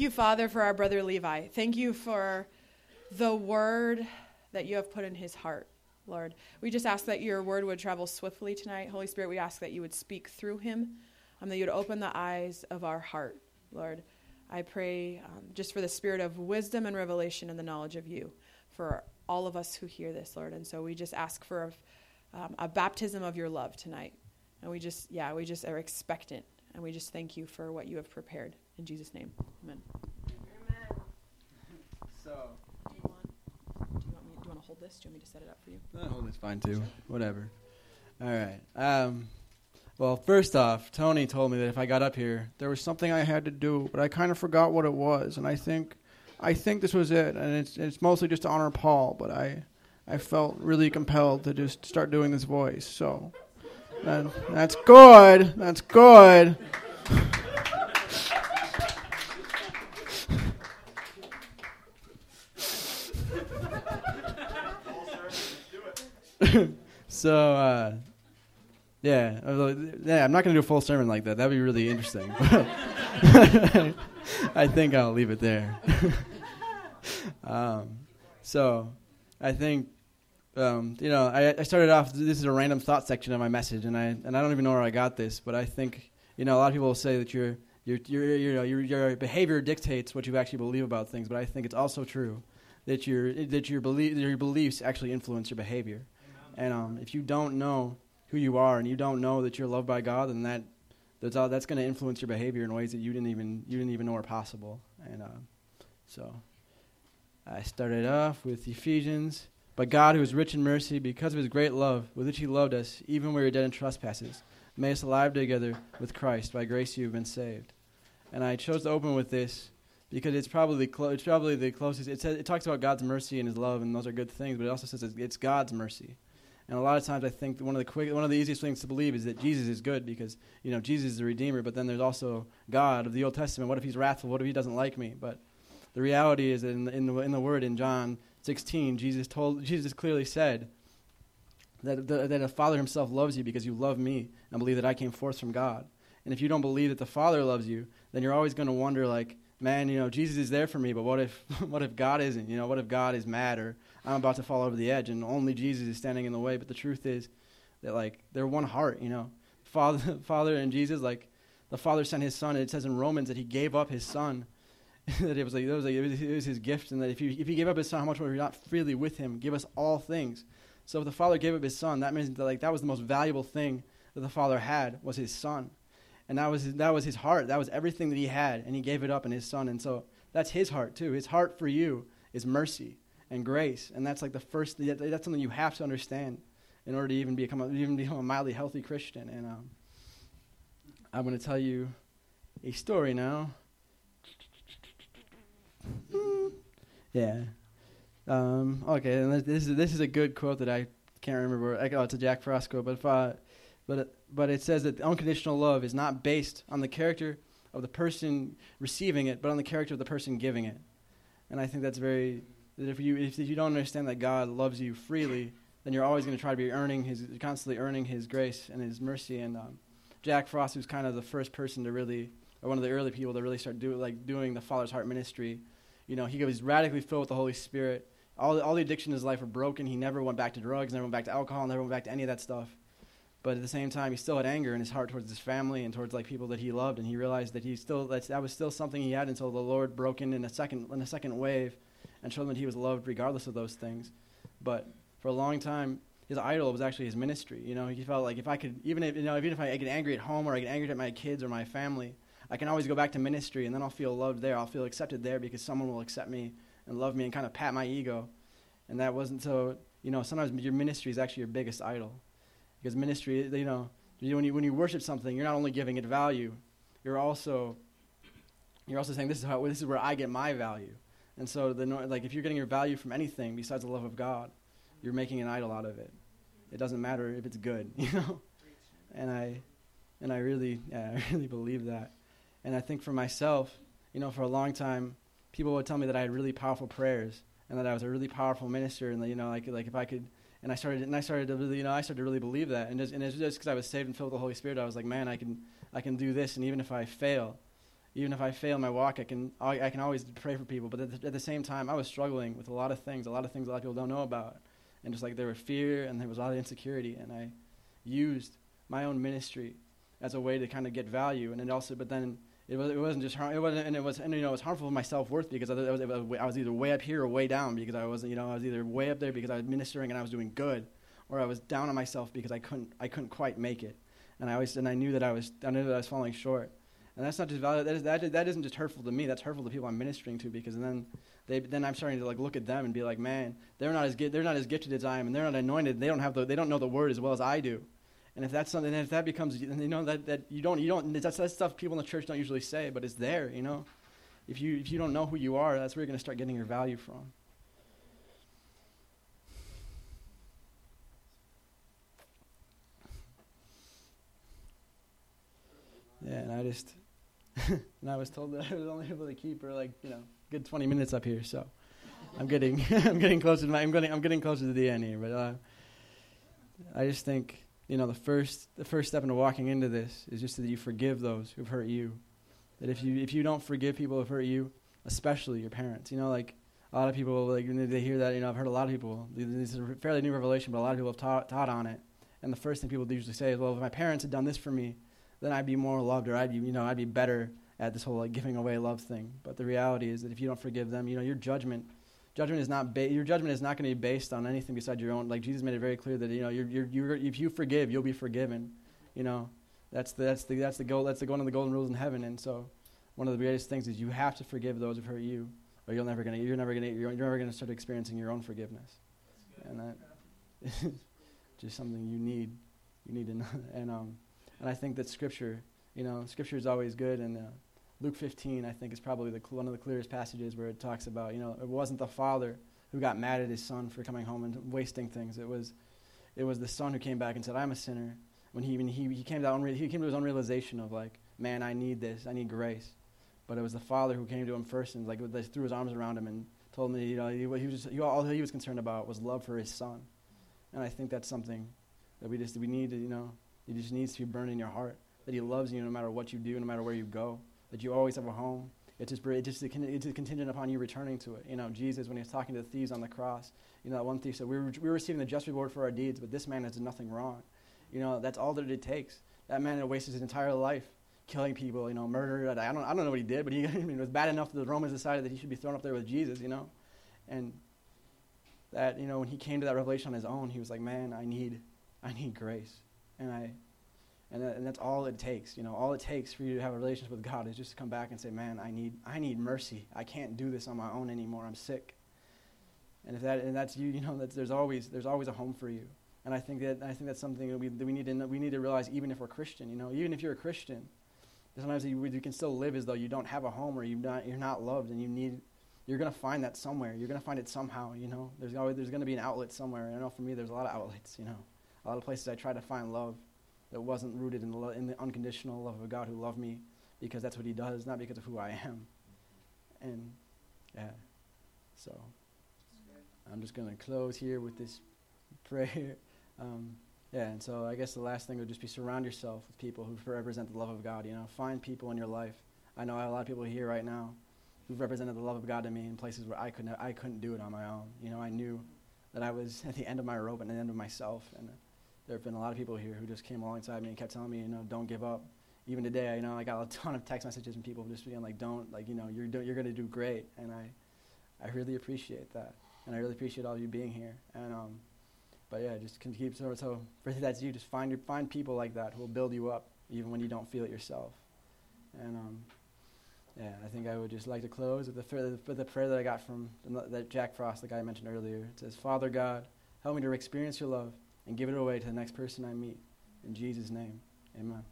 you, Father, for our brother Levi. Thank you for the word that you have put in his heart, Lord. We just ask that your word would travel swiftly tonight. Holy Spirit, we ask that you would speak through him, um, that you would open the eyes of our heart, Lord. I pray um, just for the spirit of wisdom and revelation and the knowledge of you for all of us who hear this, Lord. And so we just ask for a, um, a baptism of your love tonight. And we just, yeah, we just are expectant. And we just thank you for what you have prepared. In Jesus' name, amen. Amen. So, Do you want, do you want, me, do you want to hold this? Do you want me to set it up for you? uh, hold this fine too. Whatever. All right. Um, well, first off, Tony told me that if I got up here, there was something I had to do, but I kind of forgot what it was, and I think, I think this was it, and it's it's mostly just to honor Paul, but I, I felt really compelled to just start doing this voice. So, that, that's good. That's good. So uh, yeah, like, yeah, I'm not gonna do a full sermon like that. That'd be really interesting. I think I'll leave it there. um, so I think um, you know I, I started off. This is a random thought section of my message, and I and I don't even know where I got this, but I think you know a lot of people say that your your your you your your behavior dictates what you actually believe about things, but I think it's also true that your that your belief your beliefs actually influence your behavior. And um, if you don't know who you are and you don't know that you're loved by God, then that that's that's going to influence your behavior in ways that you didn't even you didn't even know were possible. And uh, so I started off with Ephesians. But God, who is rich in mercy, because of His great love with which He loved us, even when we were dead in trespasses, made us alive together with Christ. By grace you have been saved. And I chose to open with this because it's probably clo- it's probably the closest. It says it talks about God's mercy and His love, and those are good things. But it also says it's God's mercy. And a lot of times, I think one of the quick, one of the easiest things to believe is that Jesus is good because you know Jesus is the Redeemer. But then there's also God of the Old Testament. What if He's wrathful? What if He doesn't like me? But the reality is in the, in the, in the Word in John 16, Jesus told Jesus clearly said that the, that the Father Himself loves you because you love me and believe that I came forth from God. And if you don't believe that the Father loves you, then you're always going to wonder like, man, you know, Jesus is there for me, but what if what if God isn't? You know, what if God is mad or I'm about to fall over the edge and only Jesus is standing in the way? But the truth is that like they're one heart, you know. Father Father and Jesus like the Father sent his son and it says in Romans that he gave up his son. that it was like, it was like it was, it was his gift and that if he if he gave up his son, how much more he not freely with him give us all things? So if the Father gave up his son, that means that like that was the most valuable thing that the Father had was his son. And that was that was his heart. That was everything that he had, and he gave it up in his son. And so that's his heart too. His heart for you is mercy and grace, and that's like the first. That's something you have to understand in order to even become a, even become a mildly healthy Christian. And um, I'm going to tell you a story now. yeah. Um, okay, and this is this is a good quote that I can't remember. Oh, it's a Jack Frost quote, but if I, but but it says that unconditional love is not based on the character of the person receiving it, but on the character of the person giving it. And I think that's very that if you if you don't understand that God loves you freely, then you're always going to try to be earning his constantly earning His grace and His mercy. And um, Jack Frost was kind of the first person to really, or one of the early people to really start doing like doing the Father's Heart ministry. You know, he was radically filled with the Holy Spirit. All all the addiction in his life were broken. He never went back to drugs, never went back to alcohol, never went back to any of that stuff. But at the same time, he still had anger in his heart towards his family and towards like people that he loved, and he realized that he still that, that was still something he had until the Lord broke in in a second in a second wave, and showed him that he was loved regardless of those things. But for a long time, his idol was actually his ministry. You know, he felt like if I could, even if you know, even if I, I get angry at home or I get angry at my kids or my family, I can always go back to ministry, and then I'll feel loved there. I'll feel accepted there because someone will accept me and love me and kind of pat my ego. And that wasn't so. You know, sometimes your ministry is actually your biggest idol, because ministry, you know, when you when you worship something, you're not only giving it value, you're also you're also saying this is how this is where I get my value. And so, the like if you're getting your value from anything besides the love of God, you're making an idol out of it. It doesn't matter if it's good, you know. And I, and I really, yeah, I really believe that. And I think for myself, you know, for a long time, people would tell me that I had really powerful prayers and that I was a really powerful minister, and that, you know, like like if I could. And I started, and I started to really, you know, I started to really believe that, and, just, and it's just because I was saved and filled with the Holy Spirit. I was like, man, I can, I can do this, and even if I fail, even if I fail in my walk, I can I, I can always pray for people. But at the, at the same time, I was struggling with a lot of things, a lot of things a lot of people don't know about, and just like there was fear and there was a lot of insecurity, and I used my own ministry as a way to kind of get value, and it also, but then it, was, it wasn't just harm, it wasn't, and it was, and you know, it was harmful for my self worth because I was, I was either way up here or way down because I wasn't, you know, I was either way up there because I was ministering and I was doing good, or I was down on myself because I couldn't, I couldn't quite make it, and I always, and I knew that I was, I knew that I was falling short, and that's not just valid. That, is, that, that isn't just hurtful to me. That's hurtful to people I'm ministering to because then they, then I'm starting to like look at them and be like, man, they're not as they're not as gifted as I am, and they're not anointed. They don't have the, they don't know the word as well as I do. And if that's something, if that becomes, you know, that, that you don't, you don't, that's, that's stuff people in the church don't usually say, but it's there, you know. If you, if you don't know who you are, that's where you're going to start getting your value from. And I just, and I was told that I was only able to keep her like, you know, good 20 minutes up here, so I'm getting, I'm getting closer to my, I'm getting, I'm getting closer to the end here, but uh, I just think, you know, the first, the first step into walking into this is just that you forgive those who've hurt you. That if you, if you don't forgive people who've hurt you, especially your parents, you know, like a lot of people, like they hear that, you know, I've heard a lot of people, this is a fairly new revelation, but a lot of people have taught, taught on it. And the first thing people usually say is, well, if my parents had done this for me, then I'd be more loved or I'd be, you know, I'd be better at this whole like giving away love thing. But the reality is that if you don't forgive them, you know, your judgment judgment is not ba- your judgment is not going to be based on anything besides your own. Like Jesus made it very clear that you know you're, you're, you're, if you forgive, you'll be forgiven. You know, that's the that's the that's the goal. That's the going of the golden rules in heaven. And so, one of the greatest things is you have to forgive those who've hurt you, or you're never gonna you're never gonna you're, you're never gonna start experiencing your own forgiveness. And that is just something you need you need to know. And um and I think that Scripture, you know, Scripture is always good and. Uh, Luke 15, I think, is probably the, one of the clearest passages where it talks about, you know, it wasn't the father who got mad at his son for coming home and wasting things. It was, it was the son who came back and said, I'm a sinner. When he, when he, he, came to he came to his own realization of, like, man, I need this. I need grace. But it was the father who came to him first and, like, threw his arms around him and told him that, you know, he, he was just, he, all he was concerned about was love for his son. And I think that's something that we just, we need to, you know, it just needs to be burned in your heart. That he loves you no matter what you do, no matter where you go that you always have a home. It's just, it's just contingent upon you returning to it. You know, Jesus, when he was talking to the thieves on the cross, you know, that one thief said, we were, we were receiving the just reward for our deeds, but this man has done nothing wrong. You know, that's all that it takes. That man had wasted his entire life killing people, you know, murder. I don't, I don't know what he did, but he I mean, it was bad enough that the Romans decided that he should be thrown up there with Jesus, you know. And that, you know, when he came to that revelation on his own, he was like, man, I need, I need grace. And I, and, that, and that's all it takes. You know, all it takes for you to have a relationship with God is just to come back and say, "Man, I need, I need mercy. I can't do this on my own anymore. I'm sick." And if that, and that's you, you know, that's, there's always, there's always a home for you. And I think that, I think that's something that we, that we need to, we need to realize, even if we're Christian. You know, even if you're a Christian, sometimes you, you can still live as though you don't have a home or you're not, you're not loved, and you need, you're going to find that somewhere. You're going to find it somehow. You know, there's always, there's going to be an outlet somewhere. And I know for me, there's a lot of outlets. You know, a lot of places I try to find love that wasn't rooted in the, lo- in the unconditional love of God who loved me because that's what He does, not because of who I am. And yeah, so I'm just going to close here with this prayer. Um, yeah, and so I guess the last thing would just be surround yourself with people who represent the love of God. You know, find people in your life. I know I have a lot of people here right now who've represented the love of God to me in places where I couldn't, I couldn't do it on my own. You know, I knew that I was at the end of my rope and at the end of myself, and there have been a lot of people here who just came alongside me and kept telling me, you know, don't give up. Even today, you know, I got a ton of text messages from people just being like, don't, like, you know, you're, do, you're going to do great. And I, I really appreciate that. And I really appreciate all of you being here. And, um, but yeah, just can keep, so, so for that's you, just find, your, find people like that who will build you up even when you don't feel it yourself. And, um, yeah, I think I would just like to close with the, with the prayer that I got from that Jack Frost, the guy I mentioned earlier. It says, Father God, help me to experience your love and give it away to the next person I meet. In Jesus' name, amen.